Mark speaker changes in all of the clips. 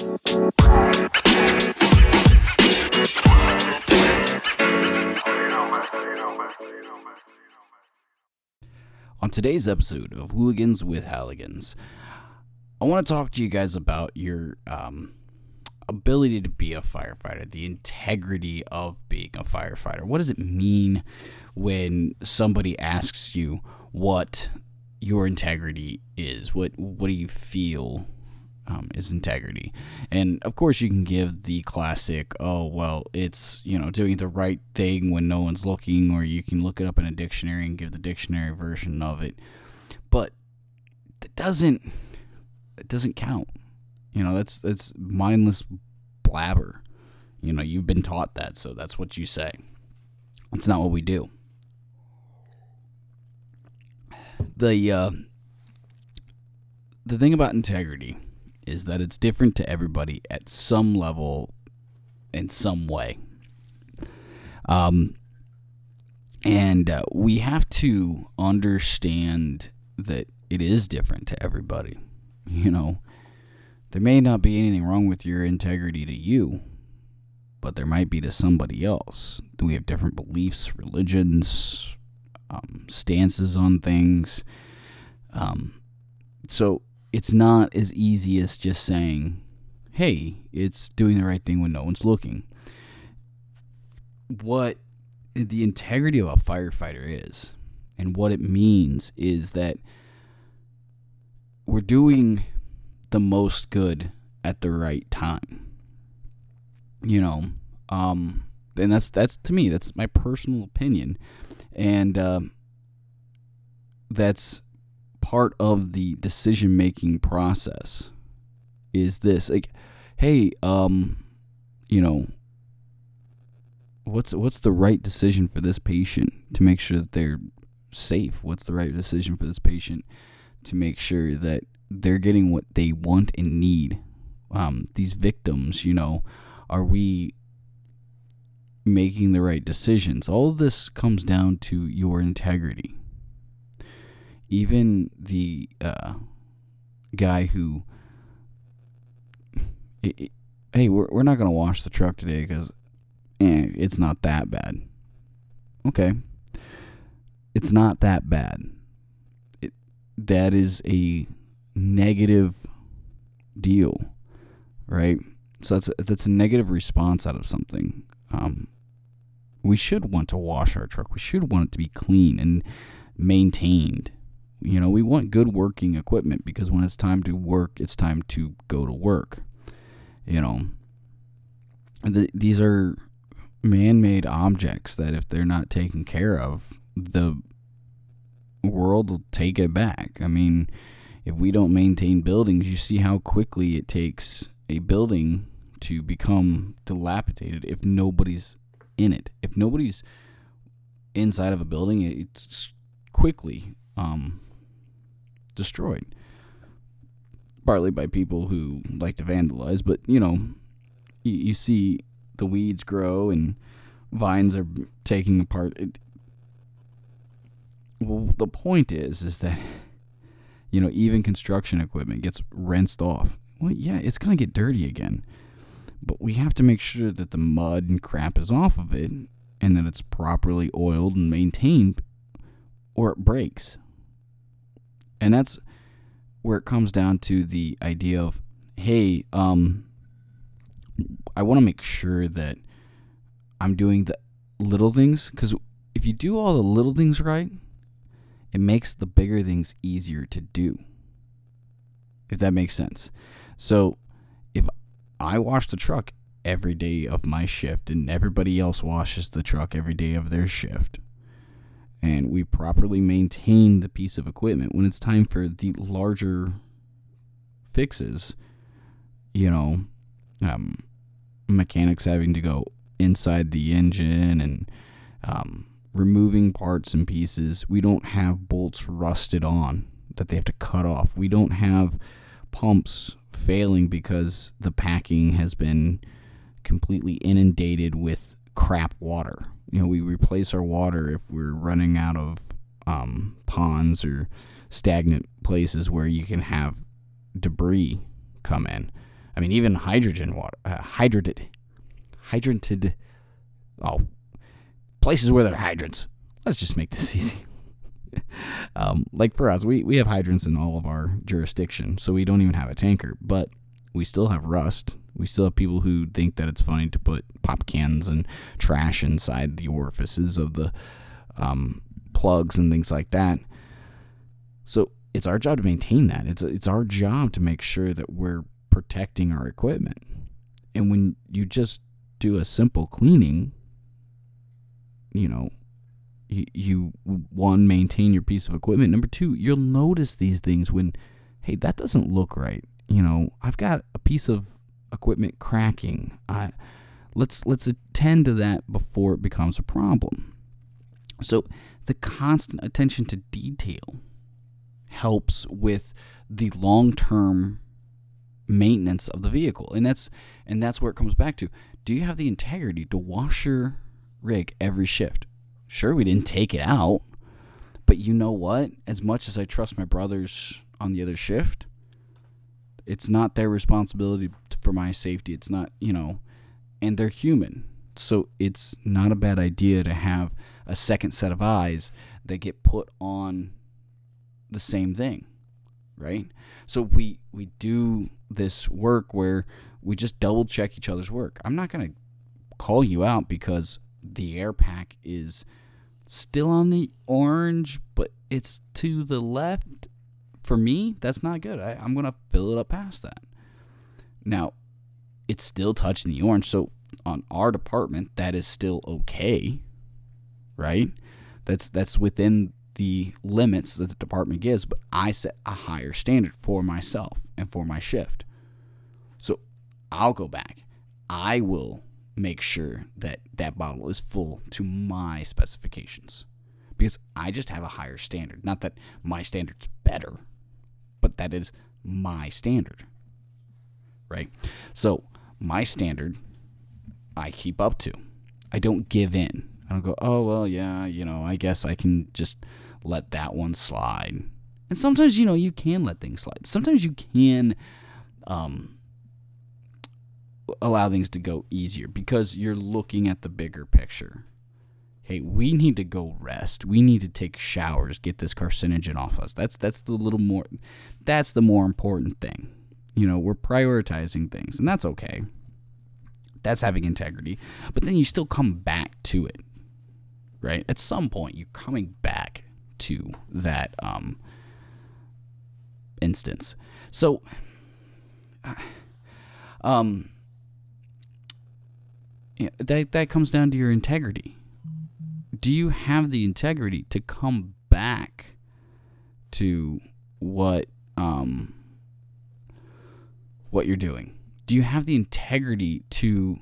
Speaker 1: On today's episode of Hooligans with Halligans, I want to talk to you guys about your um, ability to be a firefighter, the integrity of being a firefighter. What does it mean when somebody asks you what your integrity is? What what do you feel um, is integrity? And of course, you can give the classic, "Oh, well, it's you know doing the right thing when no one's looking," or you can look it up in a dictionary and give the dictionary version of it. But that doesn't it doesn't count. You know, that's that's mindless blabber. You know, you've been taught that, so that's what you say. It's not what we do. The uh, the thing about integrity is that it's different to everybody at some level, in some way. Um, and uh, we have to understand that it is different to everybody. You know, there may not be anything wrong with your integrity to you, but there might be to somebody else. We have different beliefs, religions, um, stances on things. Um, so it's not as easy as just saying, hey, it's doing the right thing when no one's looking. What the integrity of a firefighter is, and what it means, is that we're doing the most good at the right time. You know, um, and that's that's to me that's my personal opinion, and uh, that's part of the decision making process. Is this like, hey, um, you know, what's what's the right decision for this patient to make sure that they're safe? What's the right decision for this patient to make sure that they're getting what they want and need. Um, these victims, you know, are we making the right decisions? All this comes down to your integrity. Even the uh, guy who, it, it, hey, we're, we're not going to wash the truck today because eh, it's not that bad. Okay. It's not that bad. It, that is a negative deal, right? So that's that's a negative response out of something. Um, we should want to wash our truck. We should want it to be clean and maintained. You know, we want good working equipment because when it's time to work, it's time to go to work. You know, the, these are man-made objects that if they're not taken care of, the world will take it back. I mean, if we don't maintain buildings, you see how quickly it takes a building to become dilapidated if nobody's in it. If nobody's inside of a building, it's quickly um, destroyed. Partly by people who like to vandalize, but you know, you, you see the weeds grow and vines are taking apart. It, well, the point is, is that you know, even construction equipment gets rinsed off. Well, yeah, it's to get dirty again. But we have to make sure that the mud and crap is off of it and that it's properly oiled and maintained or it breaks. And that's where it comes down to the idea of hey, um, I want to make sure that I'm doing the little things because if you do all the little things right, it makes the bigger things easier to do. If that makes sense. So if I wash the truck every day of my shift and everybody else washes the truck every day of their shift, and we properly maintain the piece of equipment when it's time for the larger fixes, you know, um, mechanics having to go inside the engine and um, removing parts and pieces. We don't have bolts rusted on that they have to cut off. We don't have pumps failing because the packing has been completely inundated with crap water. You know, we replace our water if we're running out of um, ponds or stagnant places where you can have debris come in. I mean, even hydrogen water, uh, hydrated, hydranted, oh, places where there are hydrants. Let's just make this easy. um, like for us, we, we have hydrants in all of our jurisdiction, so we don't even have a tanker, but we still have rust. We still have people who think that it's funny to put pop cans and trash inside the orifices of the um, plugs and things like that. So it's our job to maintain that. It's it's our job to make sure that we're protecting our equipment. And when you just do a simple cleaning, you know, you, you one maintain your piece of equipment. Number two, you'll notice these things when, hey, that doesn't look right. You know, I've got a piece of equipment cracking. I let's let's attend to that before it becomes a problem. So the constant attention to detail helps with the long-term maintenance of the vehicle. And that's and that's where it comes back to. Do you have the integrity to wash your rig every shift? Sure, we didn't take it out, but you know what? As much as I trust my brothers on the other shift, it's not their responsibility for my safety. It's not, you know, and they're human. So it's not a bad idea to have a second set of eyes that get put on the same thing, right? So we we do this work where we just double check each other's work. I'm not going to call you out because the air pack is still on the orange, but it's to the left. For me, that's not good. I, I'm going to fill it up past that. Now, it's still touching the orange. So on our department, that is still okay, right? That's that's within the limits that the department gives, but I set a higher standard for myself and for my shift. So I'll go back. I will make sure that that bottle is full to my specifications because I just have a higher standard. Not that my standard's better, but that is my standard. Right? So, my standard I keep up to. I don't give in. I don't go, oh, well, yeah, you know, I guess I can just let that one slide. And sometimes, you know, you can let things slide. Sometimes you can um, allow things to go easier because you're looking at the bigger picture. Hey, we need to go rest. We need to take showers, get this carcinogen off us. That's that's the little more that's the more important thing. You know, we're prioritizing things, and that's okay. That's having integrity. But then you still come back to it. Right? At some point you're coming back to that um instance. So um that that comes down to your integrity. Do you have the integrity to come back to what um what you're doing? Do you have the integrity to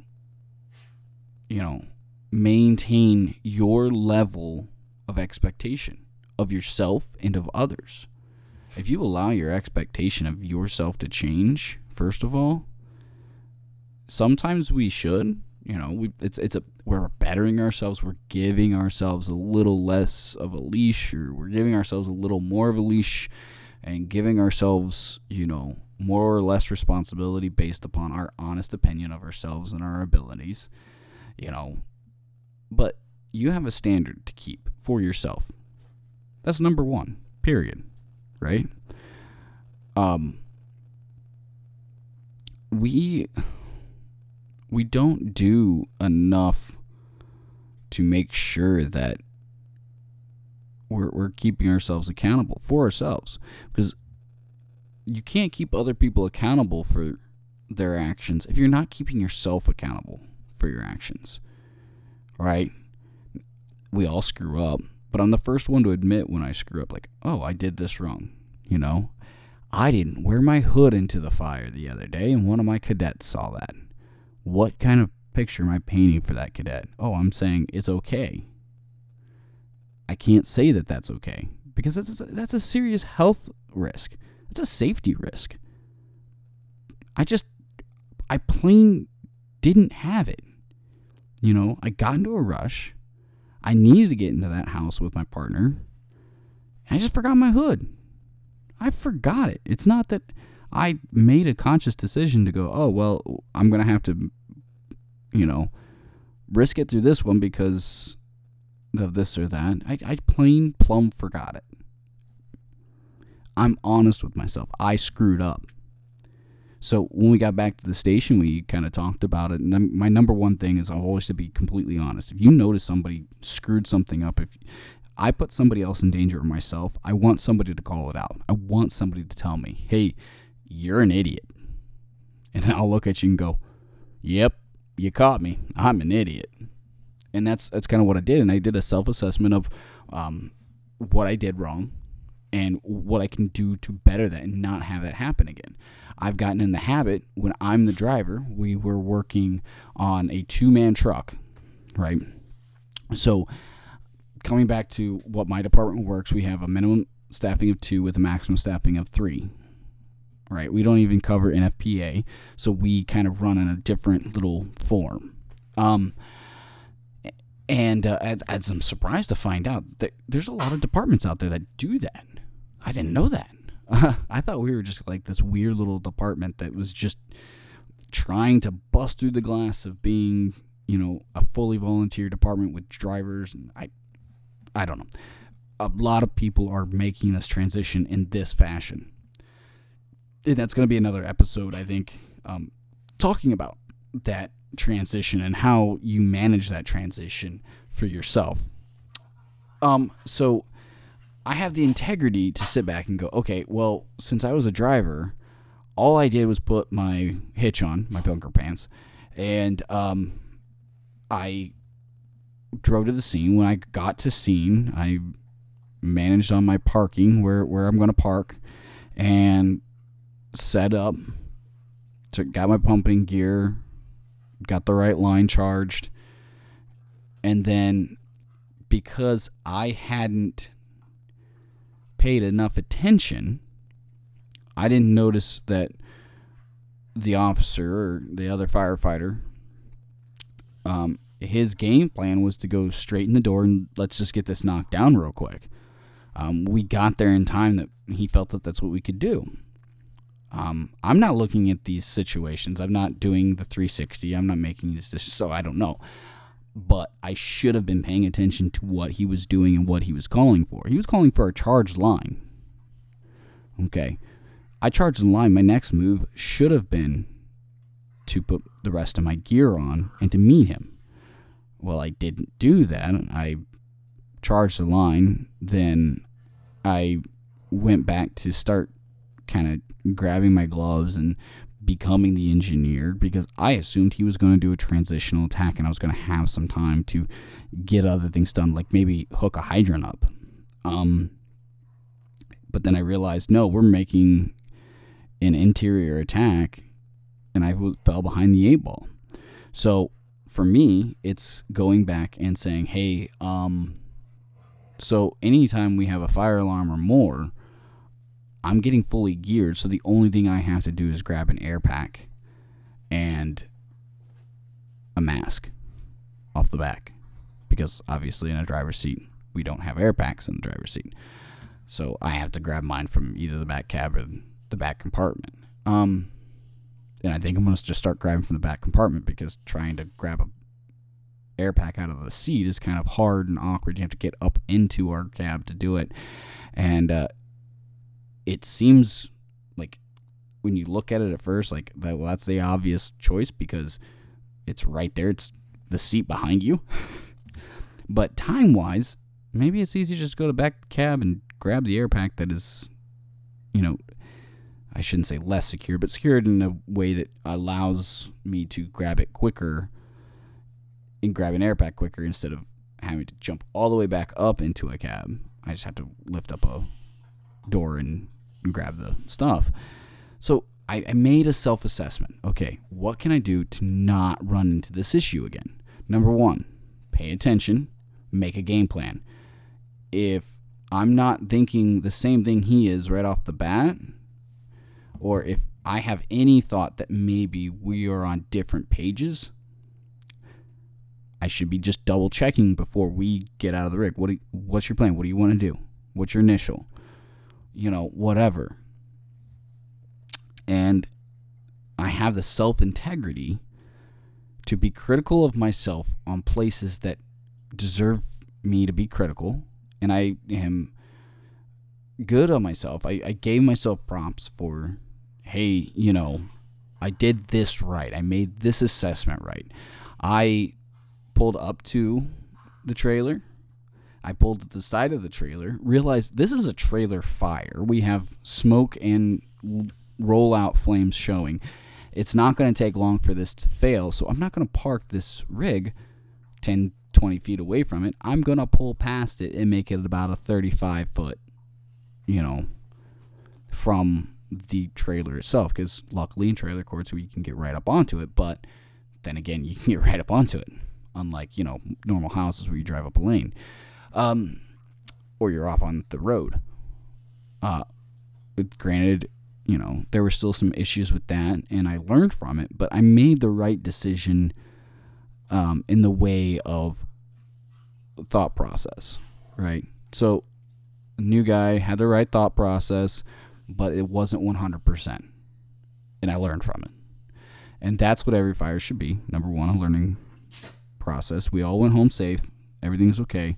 Speaker 1: you know maintain your level of expectation of yourself and of others? If you allow your expectation of yourself to change, first of all, sometimes we should, you know, we it's it's a we're bettering ourselves, we're giving ourselves a little less of a leash, or we're giving ourselves a little more of a leash, and giving ourselves, you know, more or less responsibility based upon our honest opinion of ourselves and our abilities, you know. But you have a standard to keep for yourself. That's number one. Period. Right? Um we we don't do enough to make sure that we're, we're keeping ourselves accountable for ourselves. Because you can't keep other people accountable for their actions if you're not keeping yourself accountable for your actions right? We all screw up but i'm the first one to admit when i screw up like oh i did this wrong you know? I didn't wear my hood into the fire the other day and one of my cadets saw that what kind of picture am I painting for that cadet? Oh, I'm saying it's okay. I can't say that that's okay because that's a, that's a serious health risk. It's a safety risk. I just I plain didn't have it. You know, I got into a rush. I needed to get into that house with my partner. I just forgot my hood. I forgot it. It's not that I made a conscious decision to go, oh, well, I'm going to have to, you know, risk it through this one because of this or that. I, I plain plumb forgot it. I'm honest with myself. I screwed up. So when we got back to the station, we kind of talked about it. And my number one thing is always to be completely honest. If you notice somebody screwed something up, if I put somebody else in danger or myself, I want somebody to call it out. I want somebody to tell me, hey, you're an idiot. And I'll look at you and go, yep, you caught me. I'm an idiot. And that's that's kind of what I did. And I did a self assessment of um, what I did wrong and what I can do to better that and not have that happen again. I've gotten in the habit when I'm the driver, we were working on a two man truck, right? So, coming back to what my department works, we have a minimum staffing of two with a maximum staffing of three, right? We don't even cover NFPA, so we kind of run in a different little form. Um, and uh, as, as I'm surprised to find out that there's a lot of departments out there that do that. I didn't know that. I thought we were just like this weird little department that was just trying to bust through the glass of being, you know, a fully volunteer department with drivers. And I, I don't know. A lot of people are making this transition in this fashion. And that's going to be another episode, I think, um, talking about that transition and how you manage that transition for yourself. Um, so I have the integrity to sit back and go, okay, well, since I was a driver, all I did was put my hitch on, my bunker pants, and um, I drove to the scene. When I got to scene, I managed on my parking where, where I'm going to park and set up, took, got my pumping gear, got the right line charged, and then because I hadn't paid enough attention, I didn't notice that the officer or the other firefighter, um, his game plan was to go straight in the door and let's just get this knocked down real quick. Um, we got there in time that he felt that that's what we could do. Um, I'm not looking at these situations. I'm not doing the 360. I'm not making these decisions, so I don't know but I should have been paying attention to what he was doing and what he was calling for. He was calling for a charged line. Okay. I charged the line. My next move should have been to put the rest of my gear on and to meet him. Well, I didn't do that. I charged the line. Then I went back to start kind of grabbing my gloves and becoming the engineer because I assumed he was going to do a transitional attack and I was going to have some time to get other things done, like maybe hook a hydrant up. Um, but then I realized, no, we're making an interior attack, and I fell behind the eight ball. So for me, it's going back and saying, hey, um, so anytime we have a fire alarm or more, I'm getting fully geared, so the only thing I have to do is grab an air pack and a mask off the back. Because obviously, in a driver's seat, we don't have air packs in the driver's seat. So I have to grab mine from either the back cab or the back compartment. Um, and I think I'm going to just start grabbing from the back compartment because trying to grab a air pack out of the seat is kind of hard and awkward. You have to get up into our cab to do it. And uh, it seems like when you look at it at first, like that, well, that's the obvious choice because it's right there. It's the seat behind you. but time wise, maybe it's easy to just go to back cab and grab the air pack that is, you know, I shouldn't say less secure, but secured in a way that allows me to grab it quicker and grab an air pack quicker instead of having to jump all the way back up into a cab. I just have to lift up a door and grab the stuff. So I, I made a self assessment. Okay, what can I do to not run into this issue again? Number one, pay attention, make a game plan. If I'm not thinking the same thing he is right off the bat, or if I have any thought that maybe we are on different pages, I should be just double checking before we get out of the rig. What what's your plan? What do you want to do? What's your initial? You know, whatever. And I have the self integrity to be critical of myself on places that deserve me to be critical. And I am good on myself. I, I gave myself prompts for, hey, you know, I did this right. I made this assessment right. I pulled up to the trailer. I pulled to the side of the trailer, realized this is a trailer fire. We have smoke and rollout flames showing. It's not going to take long for this to fail, so I'm not going to park this rig 10, 20 feet away from it. I'm going to pull past it and make it about a 35 foot, you know, from the trailer itself. Because luckily in trailer courts, we can get right up onto it, but then again, you can get right up onto it, unlike, you know, normal houses where you drive up a lane. Um, or you're off on the road. Uh, granted, you know, there were still some issues with that, and I learned from it, but I made the right decision um, in the way of thought process, right? So, new guy had the right thought process, but it wasn't 100%. And I learned from it. And that's what every fire should be. Number one, a learning process. We all went home safe, everything's okay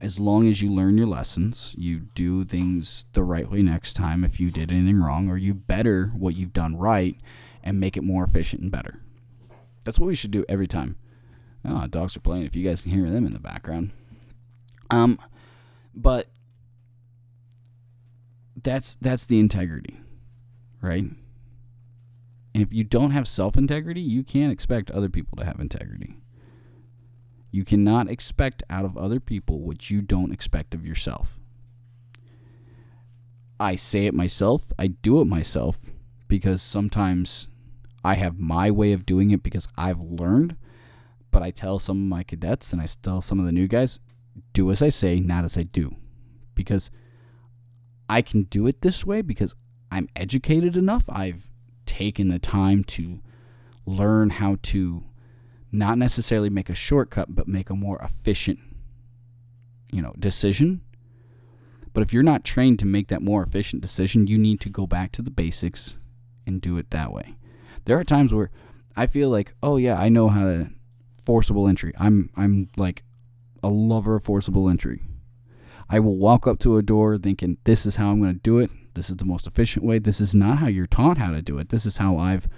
Speaker 1: as long as you learn your lessons, you do things the right way next time if you did anything wrong, or you better what you've done right and make it more efficient and better. That's what we should do every time. Oh, dogs are playing if you guys can hear them in the background. Um, but that's that's the integrity, right? And if you don't have self integrity, you can't expect other people to have integrity. You cannot expect out of other people what you don't expect of yourself. I say it myself, I do it myself because sometimes I have my way of doing it because I've learned, but I tell some of my cadets and I tell some of the new guys, do as I say, not as I do. Because I can do it this way because I'm educated enough. I've taken the time to learn how to not necessarily make a shortcut, but make a more efficient, you know, decision. But if you're not trained to make that more efficient decision, you need to go back to the basics and do it that way. There are times where I feel like, oh yeah, I know how to forcible entry. I'm I'm like a lover of forcible entry. I will walk up to a door thinking this is how I'm going to do it. This is the most efficient way. This is not how you're taught how to do it. This is how I've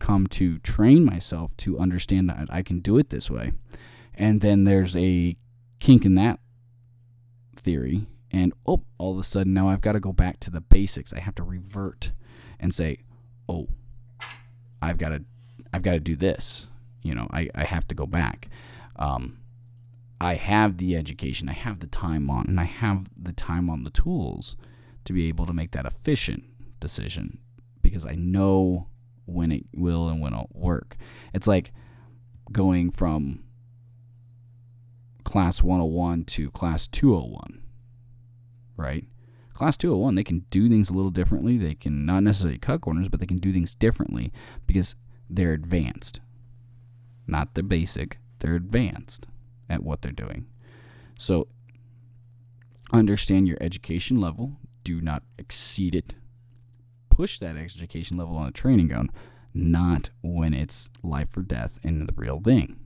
Speaker 1: come to train myself to understand that I can do it this way. And then there's a kink in that theory. And oh, all of a sudden now I've got to go back to the basics. I have to revert and say, oh, I've got to, I've got to do this. You know, I, I have to go back. Um, I have the education, I have the time on, and I have the time on the tools to be able to make that efficient decision because I know when it will and when it'll work. It's like going from class 101 to class 201, right? Class 201, they can do things a little differently. They can not necessarily cut corners, but they can do things differently because they're advanced. Not the basic, they're advanced at what they're doing. So understand your education level, do not exceed it push that education level on a training ground, not when it's life or death and the real thing,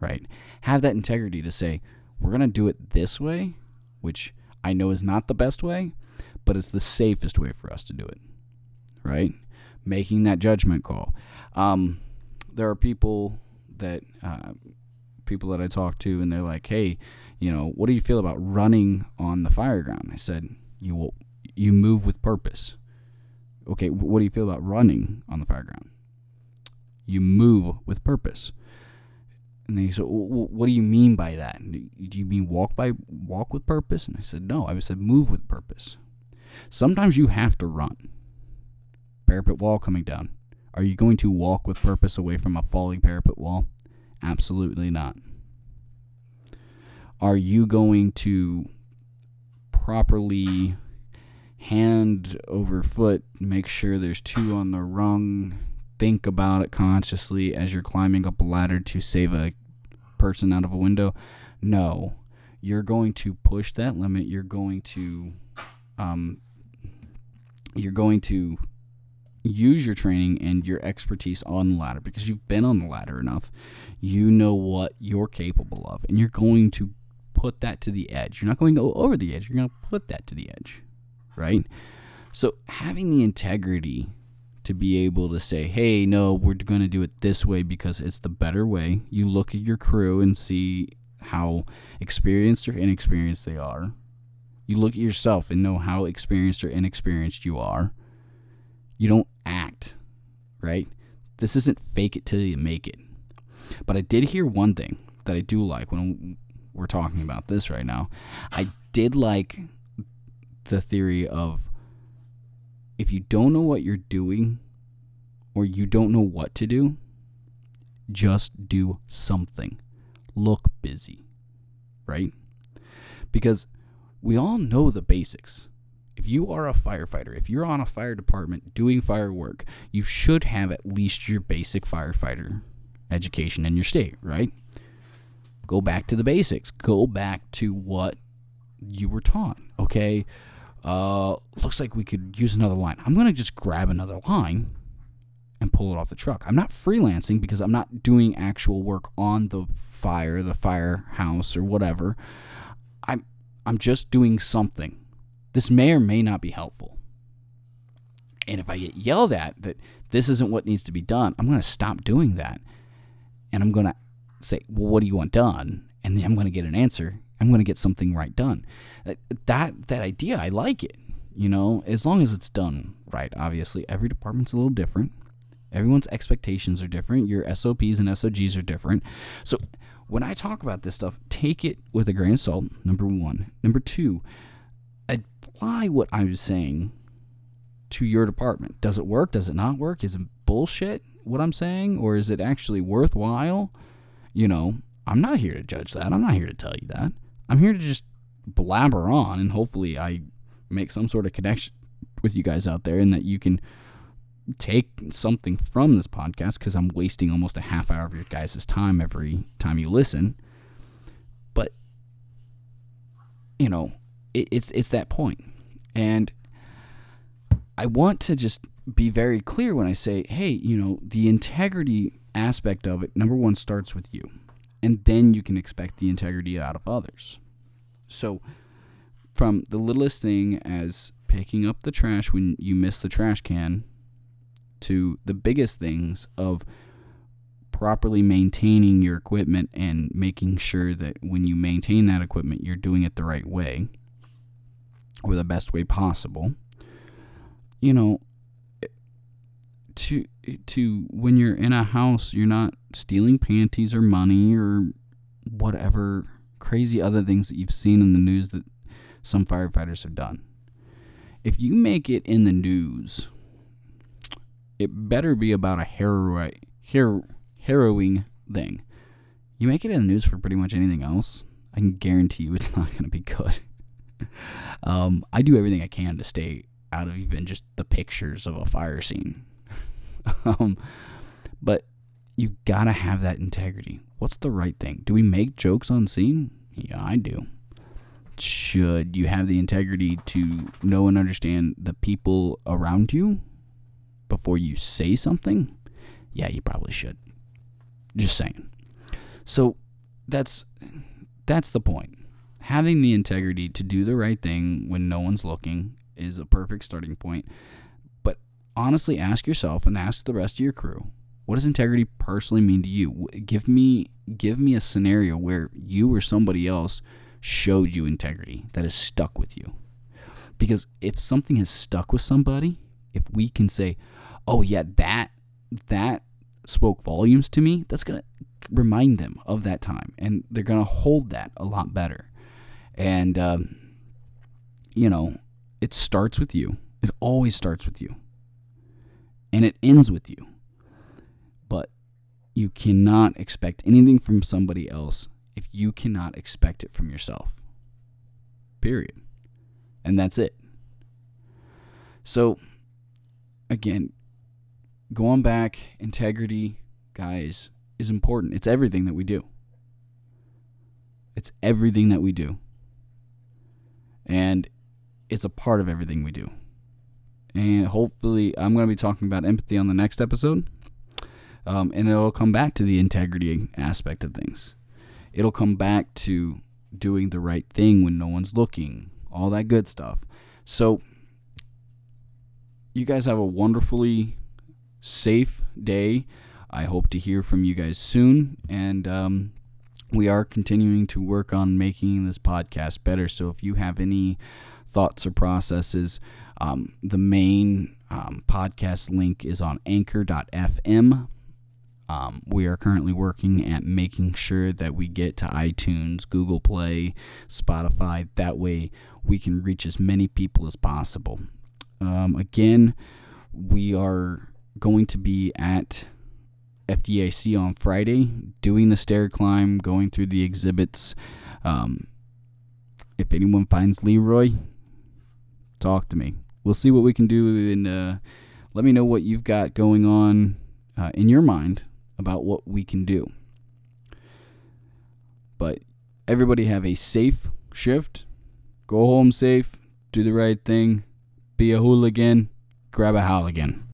Speaker 1: right? Have that integrity to say, we're going to do it this way, which I know is not the best way, but it's the safest way for us to do it, right? Making that judgment call. Um, there are people that uh, people that I talk to, and they're like, "Hey, you know, what do you feel about running on the fire ground?" I said, "You will, you move with purpose okay, what do you feel about running on the fireground? You move with purpose. And they said, "What do you mean by that? Do you mean walk by walk with purpose?" And I said, "No, I said move with purpose. Sometimes you have to run. Parapet wall coming down. Are you going to walk with purpose away from a falling parapet wall? Absolutely not. Are you going to properly hand over foot, make sure there's two on the rung. Think about it consciously as you're climbing up a ladder to save a person out of a window. No, you're going to push that limit. You're going to, um, you're going to use your training and your expertise on the ladder because you've been on the ladder enough. You know what you're capable of, and you're going to put that to the edge. You're not going to go over the edge, you're going to put that to the edge, right? So, having the integrity to be able to say, hey, no, we're going to do it this way because it's the better way. You look at your crew and see how experienced or inexperienced they are. You look at yourself and know how experienced or inexperienced you are. You don't act, right? This isn't fake it till you make it. But I did hear one thing that I do like when we're talking about this right now. I did like the theory of if you don't know what you're doing or you don't know what to do, just do something. Look busy, right? Because we all know the basics. If you are a firefighter, if you're on a fire department doing fire work, you should have at least your basic firefighter education in your state, right? Go back to the basics. Go back to what you were taught, okay? Uh, looks like we could use another line. I'm going to just grab another line and pull it off the truck. I'm not freelancing because I'm not doing actual work on the fire, the firehouse, or whatever. I'm I'm just doing something. This may or may not be helpful. And if I get yelled at that this isn't what needs to be done, I'm going to stop doing that. And I'm going to say, "Well, what do you want done?" And then I'm going to get an answer I'm going to get something right done. Uh, that that idea, I like it. You know, as long as it's done right. Obviously, every department's a little different. Everyone's expectations are different. Your SOPs and SOGs are different. So when I talk about this stuff, take it with a grain of salt. Number one. Number two, apply what I'm saying to your department. Does it work? Does it not work? Is it bullshit what I'm saying, or is it actually worthwhile? You know, I'm not here to judge that. I'm not here to tell you that. I'm here to just blabber on, and hopefully, I make some sort of connection with you guys out there, and that you can take something from this podcast because I'm wasting almost a half hour of your guys' time every time you listen. But you know, it, it's it's that point, and I want to just be very clear when I say, hey, you know, the integrity aspect of it. Number one starts with you and then you can expect the integrity out of others. So, from the littlest thing as picking up the trash when you miss the trash can to the biggest things of properly maintaining your equipment and making sure that when you maintain that equipment, you're doing it the right way or the best way possible. You know, to to when you're in a house, you're not stealing panties or money or whatever crazy other things that you've seen in the news that some firefighters have done. If you make it in the news, it better be about a hero, harrowing thing. You make it in the news for pretty much anything else, I can guarantee you it's not going to be good. um, I do everything I can to stay out of even just the pictures of a fire scene. um, but you gotta have that integrity. What's the right thing? Do we make jokes on scene? Yeah, I do. Should you have the integrity to know and understand the people around you before you say something? Yeah, you probably should. Just saying. So that's that's the point. Having the integrity to do the right thing when no one's looking is a perfect starting point honestly ask yourself and ask the rest of your crew what does integrity personally mean to you? Give me give me a scenario where you or somebody else showed you integrity that has stuck with you. Because if something has stuck with somebody if we can say oh yeah that that spoke volumes to me that's going to remind them of that time and they're going to hold that a lot better. And um, you know it starts with you. It always starts with you and it ends with you. But you cannot expect anything from somebody else if you cannot expect it from yourself. Period. And that's it. So, again, going back, integrity, guys, is important. It's everything that we do. It's everything that we do. And it's a part of everything we do. And hopefully, I'm going to be talking about empathy on the next episode. Um, and it'll come back to the integrity aspect of things. It'll come back to doing the right thing when no one's looking, all that good stuff. So, you guys have a wonderfully safe day. I hope to hear from you guys soon. And um, we are continuing to work on making this podcast better. So if you have any thoughts or processes, um, the main um, podcast link is on anchor.fm. Um, we are currently working at making sure that we get to iTunes, Google Play, Spotify. That way we can reach as many people as possible. Um, again, we are going to be at FDIC on Friday doing the stair climb, going through the exhibits. Um, if anyone finds Leroy, talk to me. We'll see what we can do and uh, let me know what you've got going on uh, in your mind about what we can do. But everybody have a safe shift. Go home safe. Do the right thing. Be a hooligan. Grab a hooligan.